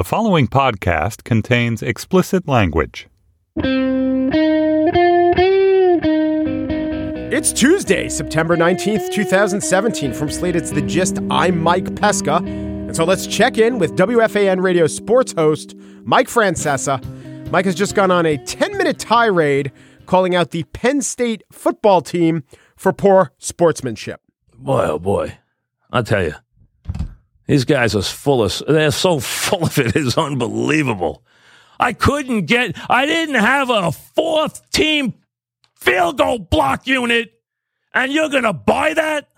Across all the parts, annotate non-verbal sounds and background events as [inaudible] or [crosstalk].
The following podcast contains explicit language. It's Tuesday, September 19th, 2017. From Slate, it's The Gist. I'm Mike Pesca. And so let's check in with WFAN radio sports host Mike Francesa. Mike has just gone on a 10 minute tirade calling out the Penn State football team for poor sportsmanship. Boy, oh boy. I'll tell you. These guys are full of, they're so full of it, it's unbelievable. I couldn't get, I didn't have a fourth team field goal block unit, and you're going to buy that?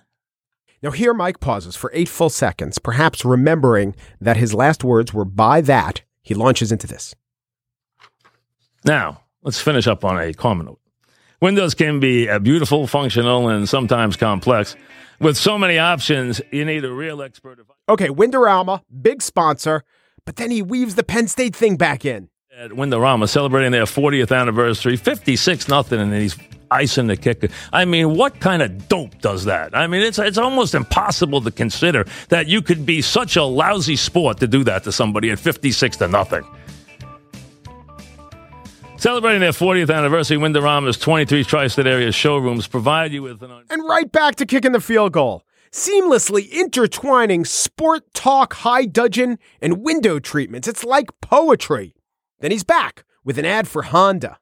Now, here Mike pauses for eight full seconds, perhaps remembering that his last words were by that. He launches into this. Now, let's finish up on a common note. Windows can be a beautiful, functional, and sometimes complex. With so many options, you need a real expert. Okay, Windorama, big sponsor, but then he weaves the Penn State thing back in. At Windorama, celebrating their 40th anniversary, 56 nothing, and he's icing the kicker. I mean, what kind of dope does that? I mean, it's it's almost impossible to consider that you could be such a lousy sport to do that to somebody at 56 to nothing. Celebrating their 40th anniversary, Windorama's 23 tri-state area showrooms provide you with an... And right back to kicking the field goal. Seamlessly intertwining sport talk, high dudgeon, and window treatments. It's like poetry. Then he's back with an ad for Honda.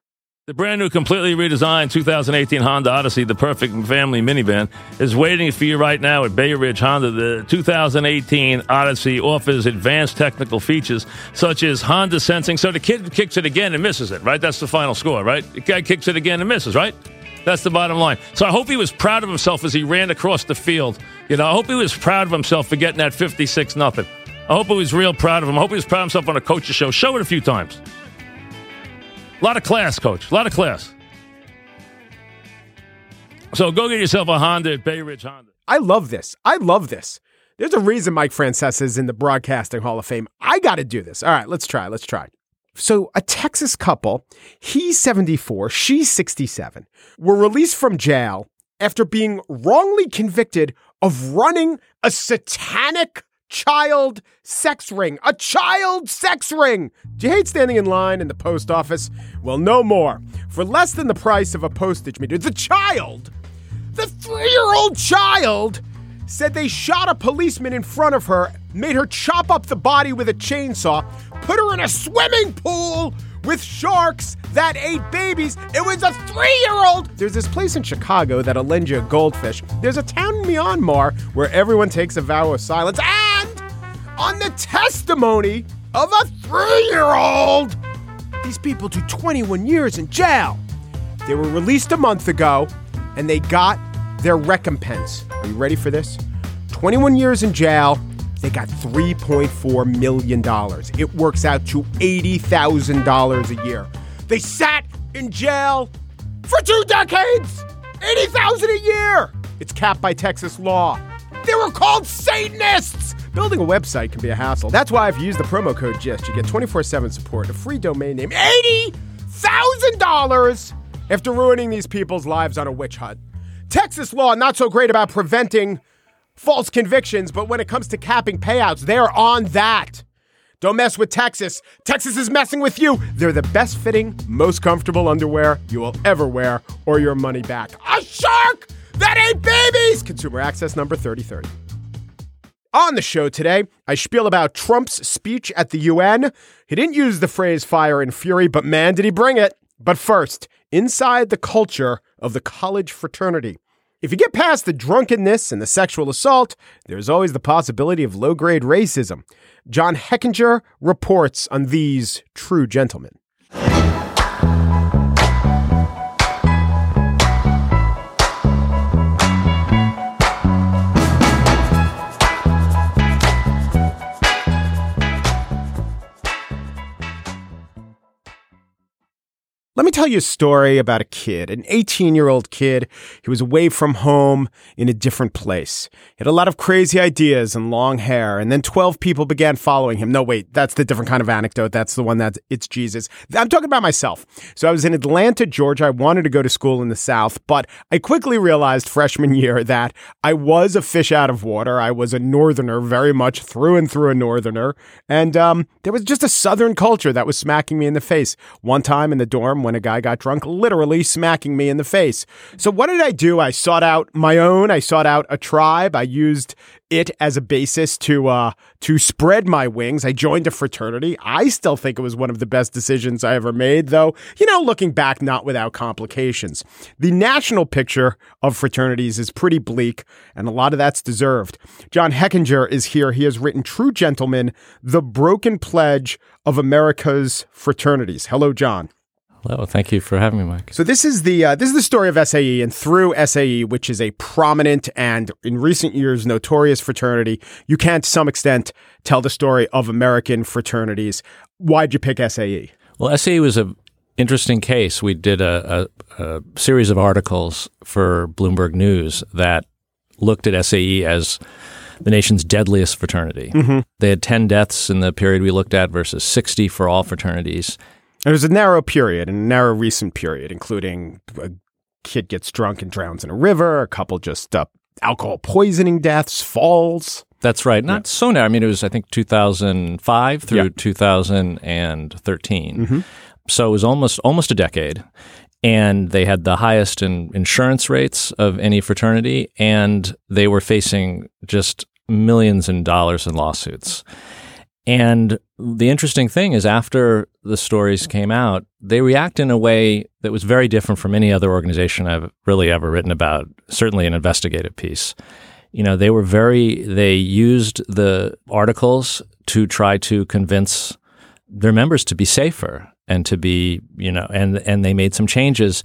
The brand new, completely redesigned 2018 Honda Odyssey, the perfect family minivan, is waiting for you right now at Bay Ridge Honda. The 2018 Odyssey offers advanced technical features such as Honda sensing. So the kid kicks it again and misses it, right? That's the final score, right? The guy kicks it again and misses, right? That's the bottom line. So I hope he was proud of himself as he ran across the field. You know, I hope he was proud of himself for getting that 56 nothing. I hope he was real proud of him. I hope he was proud of himself on a coach's show. Show it a few times. A lot of class, coach. A lot of class. So go get yourself a Honda at Bay Ridge Honda. I love this. I love this. There's a reason Mike Francesa is in the Broadcasting Hall of Fame. I got to do this. All right, let's try. Let's try. So, a Texas couple, he's 74, she's 67, were released from jail after being wrongly convicted of running a satanic child sex ring. A child sex ring! Do you hate standing in line in the post office? Well, no more. For less than the price of a postage meter, the child, the three year old child, said they shot a policeman in front of her, made her chop up the body with a chainsaw, put her in a swimming pool with sharks that ate babies. It was a three year old. There's this place in Chicago that'll lend you a goldfish. There's a town in Myanmar where everyone takes a vow of silence. And on the testimony of a three year old, these people do 21 years in jail. They were released a month ago and they got their recompense. Are you ready for this? 21 years in jail they got $3.4 million. It works out to $80,000 a year. They sat in jail for two decades! 80,000 a year! It's capped by Texas law. They were called Satanists! Building a website can be a hassle. That's why if you use the promo code GIST, you get 24 7 support, a free domain name, $80,000 after ruining these people's lives on a witch hunt. Texas law, not so great about preventing false convictions, but when it comes to capping payouts, they're on that. Don't mess with Texas. Texas is messing with you. They're the best fitting, most comfortable underwear you will ever wear, or your money back. A shark that ain't babies! Consumer access number 3030. On the show today, I spiel about Trump's speech at the UN. He didn't use the phrase fire and fury, but man, did he bring it. But first, inside the culture of the college fraternity. If you get past the drunkenness and the sexual assault, there's always the possibility of low grade racism. John Hechinger reports on these true gentlemen. Let me tell you a story about a kid, an 18 year old kid. He was away from home in a different place. He had a lot of crazy ideas and long hair, and then 12 people began following him. No, wait, that's the different kind of anecdote. That's the one that it's Jesus. I'm talking about myself. So I was in Atlanta, Georgia. I wanted to go to school in the South, but I quickly realized freshman year that I was a fish out of water. I was a northerner, very much through and through a northerner. And um, there was just a southern culture that was smacking me in the face. One time in the dorm, when a guy got drunk, literally smacking me in the face. So what did I do? I sought out my own. I sought out a tribe. I used it as a basis to uh, to spread my wings. I joined a fraternity. I still think it was one of the best decisions I ever made, though, you know, looking back, not without complications. The national picture of fraternities is pretty bleak, and a lot of that's deserved. John Hechinger is here. He has written True Gentlemen, The Broken Pledge of America's Fraternities. Hello, John. Hello, thank you for having me, Mike. So this is the uh, this is the story of SAE, and through SAE, which is a prominent and in recent years notorious fraternity, you can to some extent tell the story of American fraternities. Why'd you pick SAE? Well, SAE was a interesting case. We did a, a, a series of articles for Bloomberg News that looked at SAE as the nation's deadliest fraternity. Mm-hmm. They had 10 deaths in the period we looked at versus 60 for all fraternities. It was a narrow period, and a narrow recent period, including a kid gets drunk and drowns in a river, a couple just uh, alcohol poisoning deaths, falls. That's right. Not yeah. so narrow. I mean, it was, I think, 2005 through Yeah. 2013. Mm-hmm. So it was almost almost a decade. And they had the highest in insurance rates of any fraternity, and they were facing just millions in dollars in lawsuits. And the interesting thing is, after the stories came out, they react in a way that was very different from any other organization I've really ever written about, certainly an investigative piece. You know, they were very, they used the articles to try to convince their members to be safer and to be, you know, and, and they made some changes.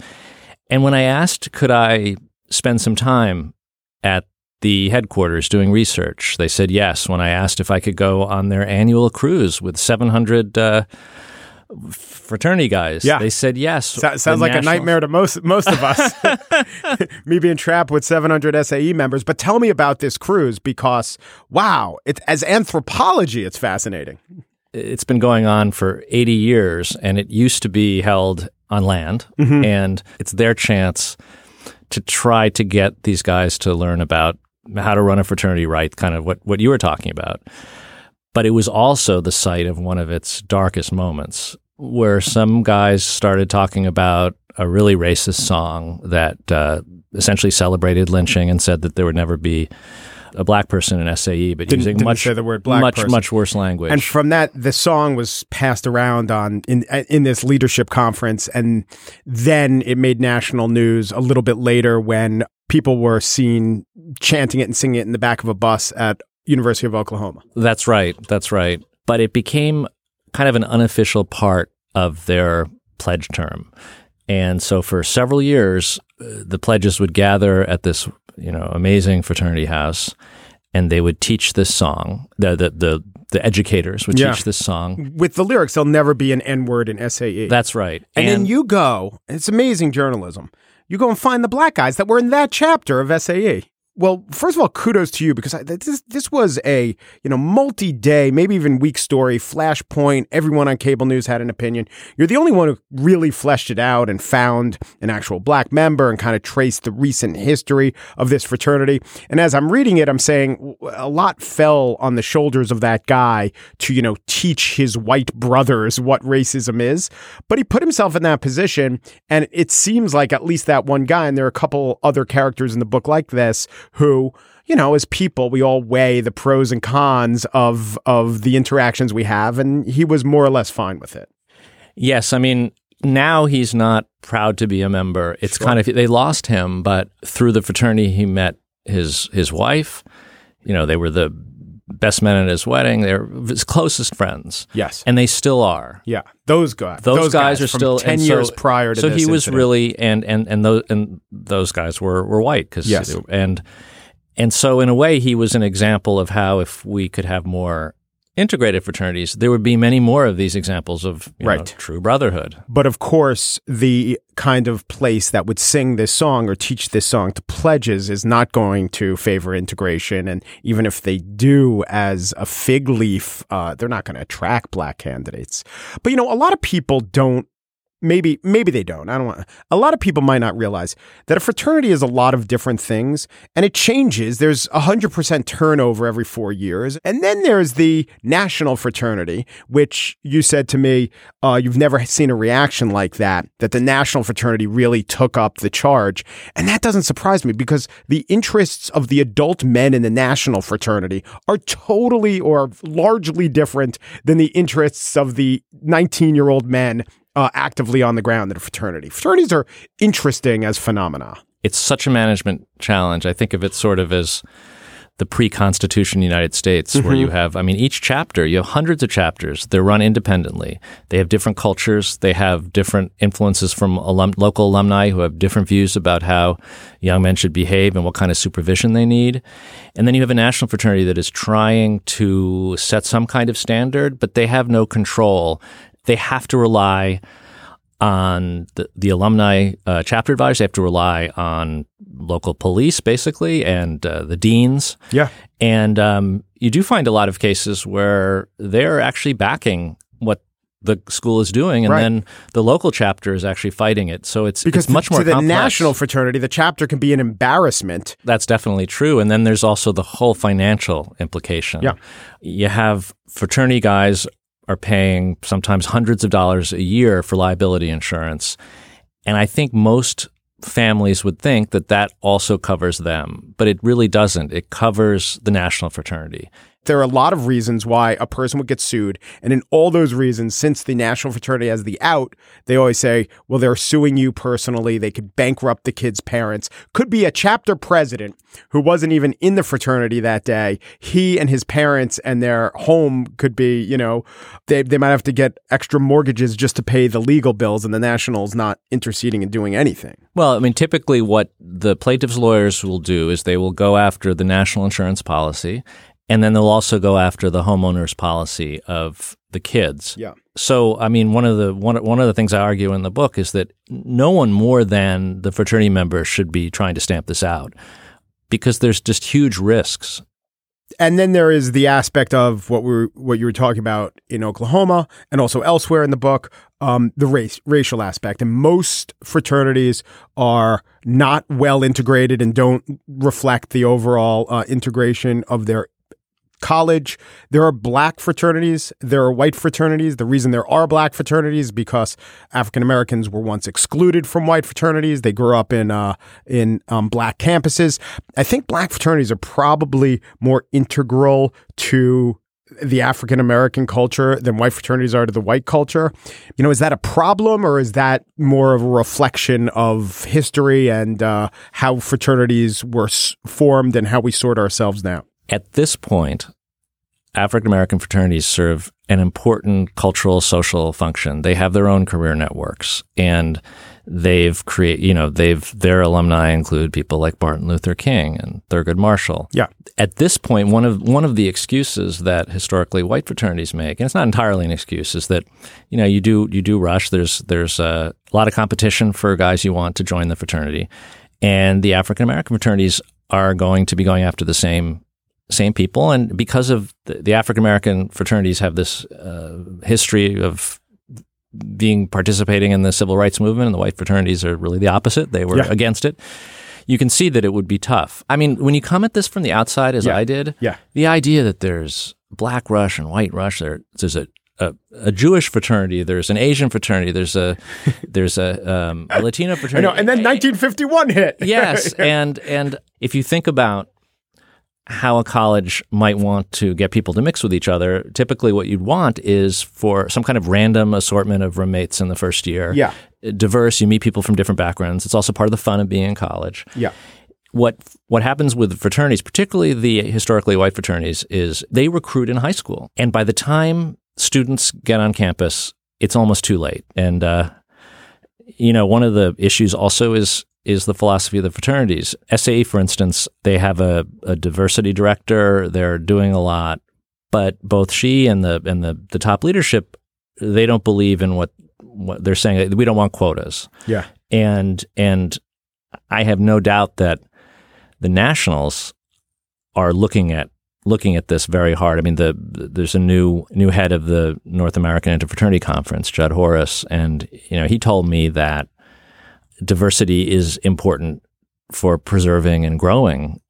And when I asked, could I spend some time at the headquarters doing research. They said yes when I asked if I could go on their annual cruise with 700 uh, fraternity guys. Yeah. They said yes. So- sounds The like a nightmare to most most of us. [laughs] [laughs] Me being trapped with 700 SAE members. But tell me about this cruise because wow, it, as anthropology, it's fascinating. It's been going on for 80 years and it used to be held on land. Mm-hmm. And it's their chance to try to get these guys to learn about how to run a fraternity right, kind of what, what you were talking about. But it was also the site of one of its darkest moments where some guys started talking about a really racist song that uh, essentially celebrated lynching and said that there would never be a black person in SAE, but Didn't- using didn't much the word black much person. much worse language. And from that, the song was passed around on in in this leadership conference, and then it made national news a little bit later when people were seen chanting it and singing it in the back of a bus at University of Oklahoma. That's right. That's right. But it became kind of an unofficial part of their pledge term. And so for several years, uh, the pledges would gather at this, you know, amazing fraternity house and they would teach this song. The the the, the educators would Yeah. teach this song. With the lyrics, there'll never be an N word in SAE. That's right. and, then you go, it's amazing journalism. You go and find the black guys that were in that chapter of SAE. Well, first of all, kudos to you because I, this this was a you know multi-day, maybe even week story, flashpoint. Everyone on cable news had an opinion. You're the only one who really fleshed it out and found an actual black member and kind of traced the recent history of this fraternity. And as I'm reading it, I'm saying a lot fell on the shoulders of that guy to you know teach his white brothers what racism is. But he put himself in that position, and it seems like at least that one guy, and there are a couple other characters in the book like this who you know as people we all weigh the pros and cons of of the interactions we have and he was more or less fine with it Yes, I mean now he's not proud to be a member. It's kind of they lost him, but through the fraternity he met his his wife. You know, they were the best men at his wedding. They're his closest friends. Yes. and they still are. yeah those guys Those, guys, are from still 10 and so- years prior to So this he was incident. really and and and those and those guys were were white because Yes. and and so in a way he was an example of how if we could have more integrated fraternities, there would be many more of these examples of you know, true brotherhood. But of course, the kind of place that would sing this song or teach this song to pledges is not going to favor integration. And even if they do as a fig leaf, uh, they're not going to attract black candidates. But you know, a lot of people don't. Maybe, maybe they don't. I don't want. A lot of people might not realize that a fraternity is a lot of different things, and it changes. There's hundred percent turnover every four years, and then there's the national fraternity, which you said to me, uh, you've never seen a reaction like that. That the national fraternity really took up the charge, and that doesn't surprise me because the interests of the adult men in the national fraternity are totally or largely different than the interests of the 19 year old men uh, actively on the ground in a fraternity. Fraternities are interesting as phenomena. It's such a management challenge. I think of it sort of as the pre-constitution United States, where you have, I mean, each chapter, you have hundreds of chapters. They're run independently. They have different cultures. They have different influences from alum- local alumni who have different views about how young men should behave and what kind of supervision they need. And then you have a national fraternity that is trying to set some kind of standard, but they have no control. They have to rely on the, the alumni uh, chapter advisors. They have to rely on local police, basically, and uh, the deans. Yeah. And um, you do find a lot of cases where they're actually backing what the school is doing, and Right. then the local chapter is actually fighting it. So it's Because it's much more to the complex. national fraternity, the chapter can be an embarrassment. That's definitely true. And then there's also the whole financial implication. Yeah. You have fraternity guys are paying sometimes hundreds of dollars a year for liability insurance. And I think most families would think that that also covers them, but it really doesn't. It covers the national fraternity. There are a lot of reasons why a person would get sued. And in all those reasons, since the national fraternity has the out, they always say, well, they're suing you personally. They could bankrupt the kid's parents. Could be a chapter president who wasn't even in the fraternity that day. He and his parents and their home could be, you know, they, they might have to get extra mortgages just to pay the legal bills, and the national's not interceding and doing anything. Well, I mean, typically what the plaintiff's lawyers will do is they will go after the national insurance policy, and then they'll also go after the homeowner's policy of the kids. Yeah. So, I mean, one of the one one of the things I argue in the book is that no one more than the fraternity members should be trying to stamp this out because there's just huge risks. and then there is the aspect of what we were, what you were talking about in Oklahoma and also elsewhere in the book, um, the race racial aspect. And most fraternities are not well integrated and don't reflect the overall uh, integration of their college. There are black fraternities. There are white fraternities. The reason there are black fraternities because African Americans were once excluded from white fraternities. They grew up in uh, in um, black campuses. I think black fraternities are probably more integral to the African American culture than white fraternities are to the white culture. You know, is that a problem or is that more of a reflection of history and uh, how fraternities were s- formed and how we sort ourselves now? At this point, African American fraternities serve an important cultural social function. They have their own career networks and they've create you know, they've their alumni include people like Martin Luther King and Thurgood Marshall. Yeah. At this point, one of one of the excuses that historically white fraternities make, and it's not entirely an excuse, is that you know you do you do rush. There's there's a lot of competition for guys you want to join the fraternity, and the African American fraternities are going to be going after the same same people, and because of the, the African American fraternities have this uh, history of being participating in the civil rights movement, and the white fraternities are really the opposite. They were Yeah. against it. You can see that it would be tough. I mean, when you come at this from the outside, as Yeah. I did, Yeah. the idea that there's black rush and white rush, there, there's a, a a Jewish fraternity, there's an Asian fraternity, there's a [laughs] there's a, um, a Latino I fraternity. know. And then 1951 hit. yes, [laughs] and and if you think about how a college might want to get people to mix with each other, typically what you'd want is for some kind of random assortment of roommates in the first year. Yeah. Diverse, you meet people from different backgrounds. It's also part of the fun of being in college. yeah. What what happens with fraternities, particularly the historically white fraternities, is they recruit in high school, and by the time students get on campus, it's almost too late. And uh, you know, one of the issues also is is the philosophy of the fraternities. SAE, for instance, they have a, a diversity director. They're doing a lot but both she and the and the the top leadership they don't believe in what what they're saying. We don't want quotas. Yeah. And and I have no doubt that the nationals are looking at looking at this very hard. I mean, the there's a new new head of the North American Interfraternity Conference, Judd Horras, and you know he told me that diversity is important for preserving and growing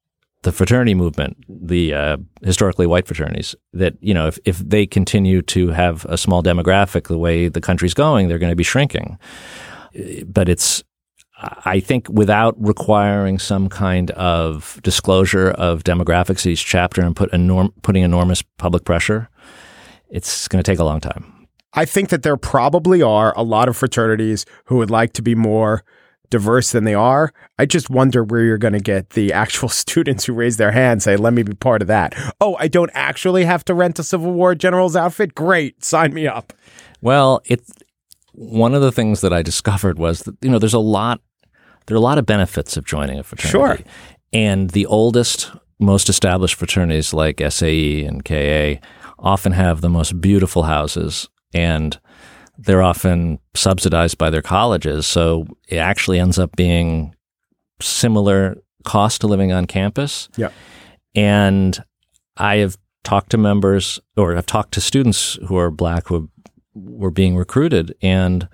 the fraternity movement, the uh, historically white fraternities. That you know, if if they continue to have a small demographic the way the country's going, they're going to be shrinking. But it's I think without requiring some kind of disclosure of demographics each chapter and put enorm- putting enormous public pressure, it's going to take a long time. I think that there probably are a lot of fraternities who would like to be more diverse than they are. I just wonder where you're going to get the actual [laughs] students who raise their hand say, "Let me be part of that." Oh, I don't actually have to rent a Civil War general's outfit. Great, sign me up. Well, it's one of the things that I discovered was that you know there's a lot there are a lot of benefits of joining a fraternity. Sure. And the oldest, most established fraternities like SAE and KA often have the most beautiful houses and they're often subsidized by their colleges. So it actually ends up being similar cost to living on campus. Yeah. And I have talked to members or I've talked to students who are black who were being recruited and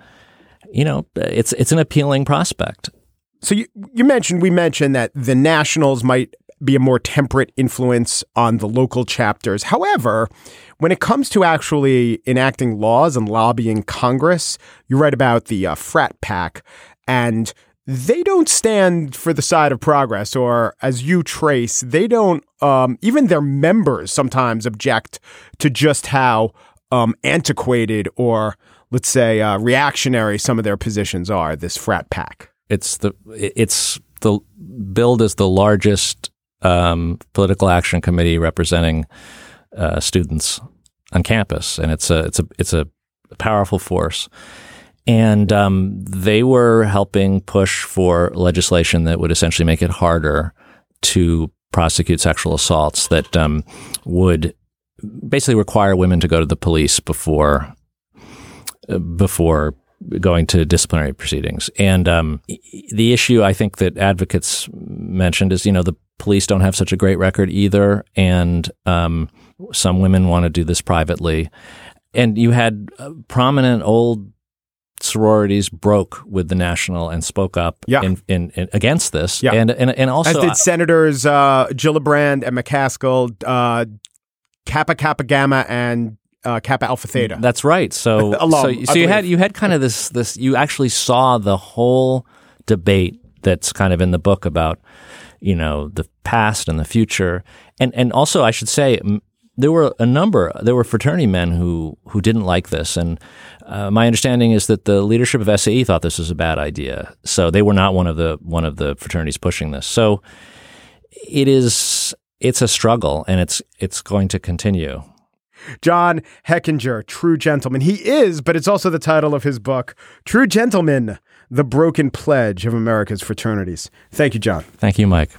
you know it's it's an appealing prospect so you, you mentioned we mentioned that the nationals might be a more temperate influence on the local chapters. However, when it comes to actually enacting laws and lobbying Congress, you write about the uh, frat pack, and they don't stand for the side of progress, or as you trace, they don't. Um, even their members sometimes object to just how um, antiquated or let's say uh, reactionary some of their positions are. This frat pack. It's the it's the Build is the largest um, political action committee representing uh, students on campus, and it's a it's a it's a powerful force. And um, they were helping push for legislation that would essentially make it harder to prosecute sexual assaults that um, would basically require women to go to the police before uh, before going to disciplinary proceedings. And um, the issue I think that advocates mentioned is, you know, the police don't have such a great record either, and um, some women want to do this privately. And you had uh, prominent old sororities broke with the national and spoke up yeah. in, in, in, against this. Yeah. And, and, and also. As did Senators uh, Gillibrand and McCaskill, uh, Kappa Kappa Gamma, and uh, Kappa Alpha Theta. That's right. So, [laughs] so, so you had you had kind of this this you actually saw the whole debate that's kind of in the book about you know the past and the future, and and also I should say there were a number there were fraternity men who who didn't like this, and uh, my understanding is that the leadership of SAE thought this was a bad idea, so they were not one of the one of the fraternities pushing this. So it is it's a struggle, and it's it's going to continue. John Hechinger, True Gentleman. He is, but it's also the title of his book, True Gentleman, The Broken Pledge of America's Fraternities. Thank you, John. Thank you, Mike.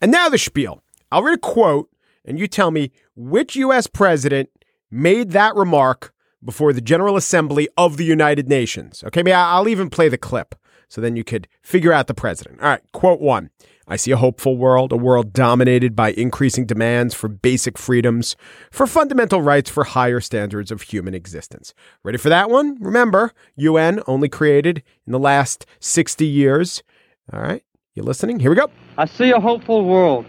And now the spiel. I'll read a quote and you tell me which U.S. president made that remark before the General Assembly of the United Nations. Okay, I'll even play the clip so then you could figure out the president. All right, quote one I see a hopeful world, a world dominated by increasing demands for basic freedoms, for fundamental rights, for higher standards of human existence. Ready for that one? Remember, UN only created in the last 60 years. All right, you listening? Here we go. I see a hopeful world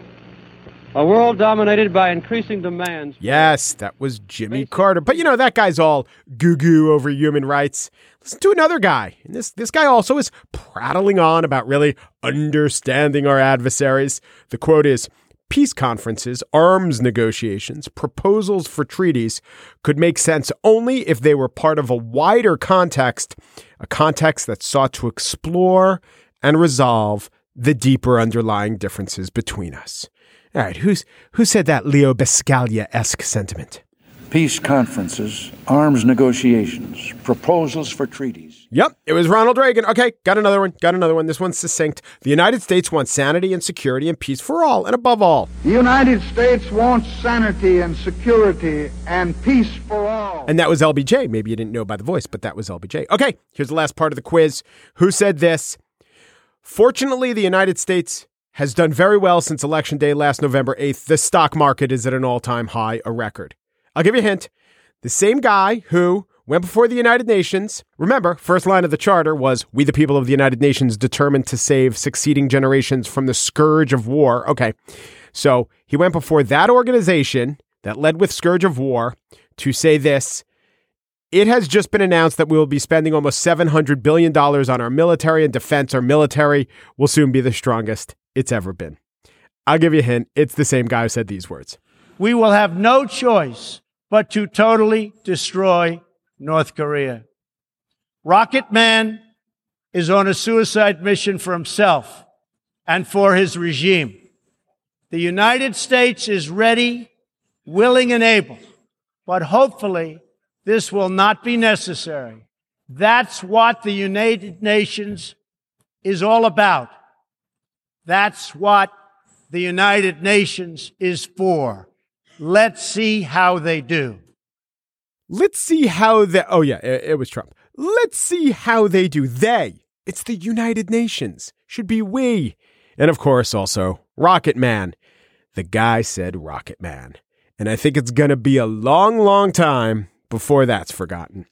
a world dominated by increasing demands. Yes, that was Jimmy Carter. But you know, that guy's all goo goo over human rights. Listen to another guy. And this, this guy also is prattling on about really understanding our adversaries. The quote is Peace conferences, arms negotiations, proposals for treaties could make sense only if they were part of a wider context, a context that sought to explore and resolve the deeper underlying differences between us. All right, who's who said that Leo Buscaglia esque sentiment? Peace conferences, arms negotiations, proposals for treaties. Yep, it was Ronald Reagan. Okay, got another one. Got another one. This one's succinct. The United States wants sanity and security and peace for all, and above all. The United States wants sanity and security and peace for all. And that was LBJ. Maybe you didn't know by the voice, but that was LBJ. Okay, here's the last part of the quiz. Who said this? Fortunately, the United States has done very well since election day last November 8th. The stock market is at an all time high, a record. I'll give you a hint. The same guy who went before the United Nations. Remember, first line of the charter was We the people of the United Nations determined to save succeeding generations from the scourge of war. Okay. So he went before that organization that led with scourge of war to say this. It has just been announced that we will be spending almost $700 billion on our military and defense. Our military will soon be the strongest it's ever been. I'll give you a hint. It's the same guy who said these words. We will have no choice but to totally destroy North Korea. Rocket Man is on a suicide mission for himself and for his regime. The United States is ready, willing, and able, but hopefully this will not be necessary. That's what the United Nations is all about. That's what the United Nations is for. Let's see how they do. Let's see how they. Oh, yeah, it, it, was Trump. Let's see how they do. They. It's the United Nations. Should be we. And of course, also Rocket Man. The guy said Rocket Man. And I think it's going to be a long, long time before that's forgotten.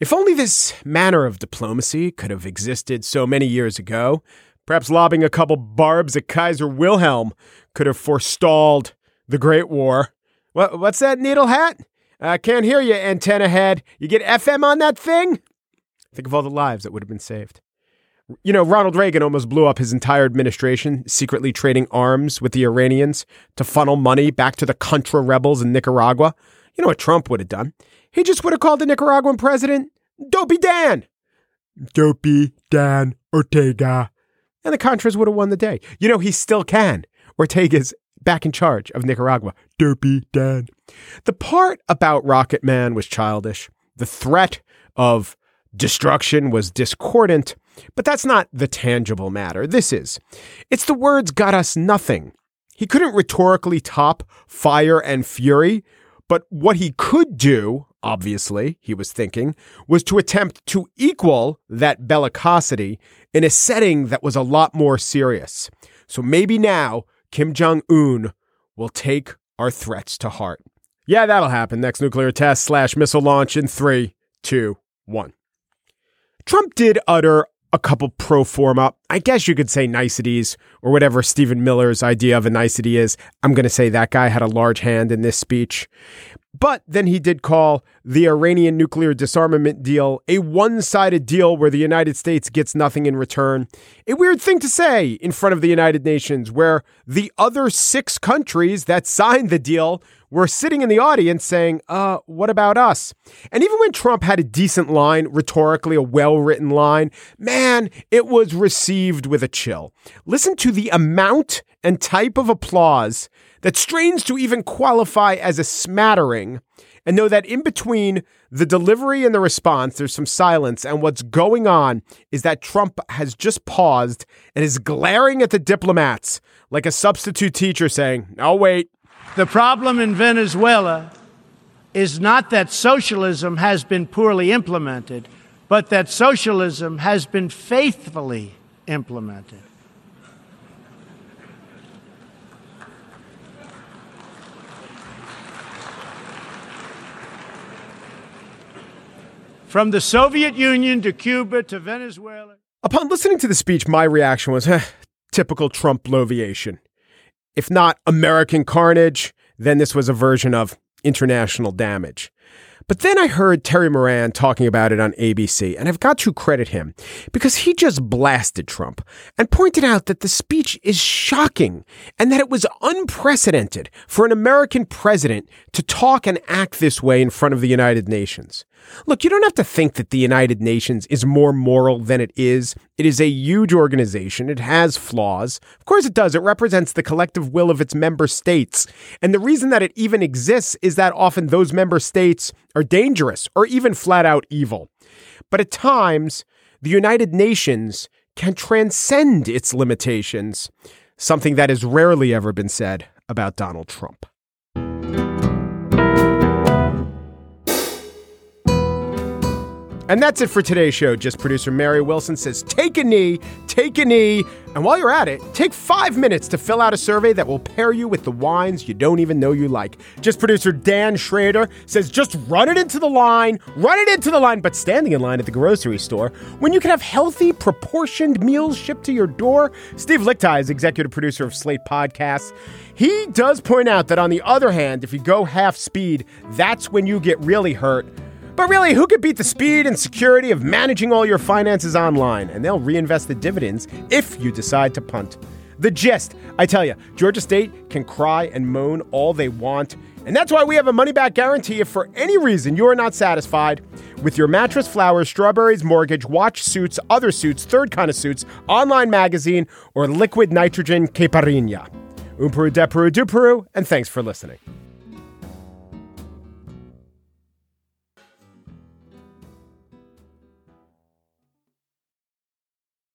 If only this manner of diplomacy could have existed so many years ago, perhaps lobbing a couple barbs at Kaiser Wilhelm could have forestalled the Great War. What, what's that needle hat? I can't hear you, antenna head. You get FM on that thing? Think of all the lives that would have been saved. You know, Ronald Reagan almost blew up his entire administration, secretly trading arms with the Iranians to funnel money back to the Contra rebels in Nicaragua. You know what Trump would have done? He just would have called the Nicaraguan president Dopey Dan. Dopey Dan Ortega. And the Contras would have won the day. You know, he still can. Ortega's back in charge of Nicaragua. Derpy Dan. The part about Rocket Man was childish. The threat of destruction was discordant, but that's not the tangible matter. This is. It's the words got us nothing. He couldn't rhetorically top fire and fury, but what he could do, obviously, he was thinking, was to attempt to equal that bellicosity in a setting that was a lot more serious. So maybe now Kim Jong un will take our threats to heart. Yeah, that'll happen. Next nuclear test slash missile launch in three, two, one. Trump did utter a couple pro forma, I guess you could say niceties, or whatever Stephen Miller's idea of a nicety is. I'm going to say that guy had a large hand in this speech. But then he did call the Iranian nuclear disarmament deal a one sided deal where the United States gets nothing in return. A weird thing to say in front of the United Nations, where the other six countries that signed the deal were sitting in the audience saying, uh, what about us? And even when Trump had a decent line, rhetorically a well written line, man, it was received with a chill. Listen to the amount and type of applause that strains to even qualify as a smattering, and know that in between the delivery and the response, there's some silence. And what's going on is that Trump has just paused and is glaring at the diplomats like a substitute teacher saying, I'll wait. The problem in Venezuela is not that socialism has been poorly implemented, but that socialism has been faithfully implemented. From the Soviet Union to Cuba to Venezuela. Upon listening to the speech, my reaction was eh, typical Trump bloviation. If not American carnage, then this was a version of international damage. But then I heard Terry Moran talking about it on ABC, and I've got to credit him because he just blasted Trump and pointed out that the speech is shocking and that it was unprecedented for an American president to talk and act this way in front of the United Nations. Look, you don't have to think that the United Nations is more moral than it is. It is a huge organization. It has flaws. Of course, it does. It represents the collective will of its member states. And the reason that it even exists is that often those member states are dangerous or even flat out evil. But at times, the United Nations can transcend its limitations, something that has rarely ever been said about Donald Trump. And that's it for today's show. Gist producer Mary Wilson says, take a knee, take a knee. And while you're at it, take five minutes to fill out a survey that will pair you with the wines you don't even know you like. Gist producer Dan Schrader says, just run it into the line, run it into the line, but standing in line at the grocery store when you can have healthy, proportioned meals shipped to your door. Steve Lickteig is executive producer of Slate Podcasts. He does point out that on the other hand, if you go half speed, that's when you get really hurt. But really, who could beat the speed and security of managing all your finances online? And they'll reinvest the dividends if you decide to punt. The gist I tell you, Georgia State can cry and moan all they want. And that's why we have a money back guarantee if for any reason you're not satisfied with your mattress, flowers, strawberries, mortgage, watch suits, other suits, third kind of suits, online magazine, or liquid nitrogen caipirinha. Um Peru, de Peru, du Peru, and thanks for listening.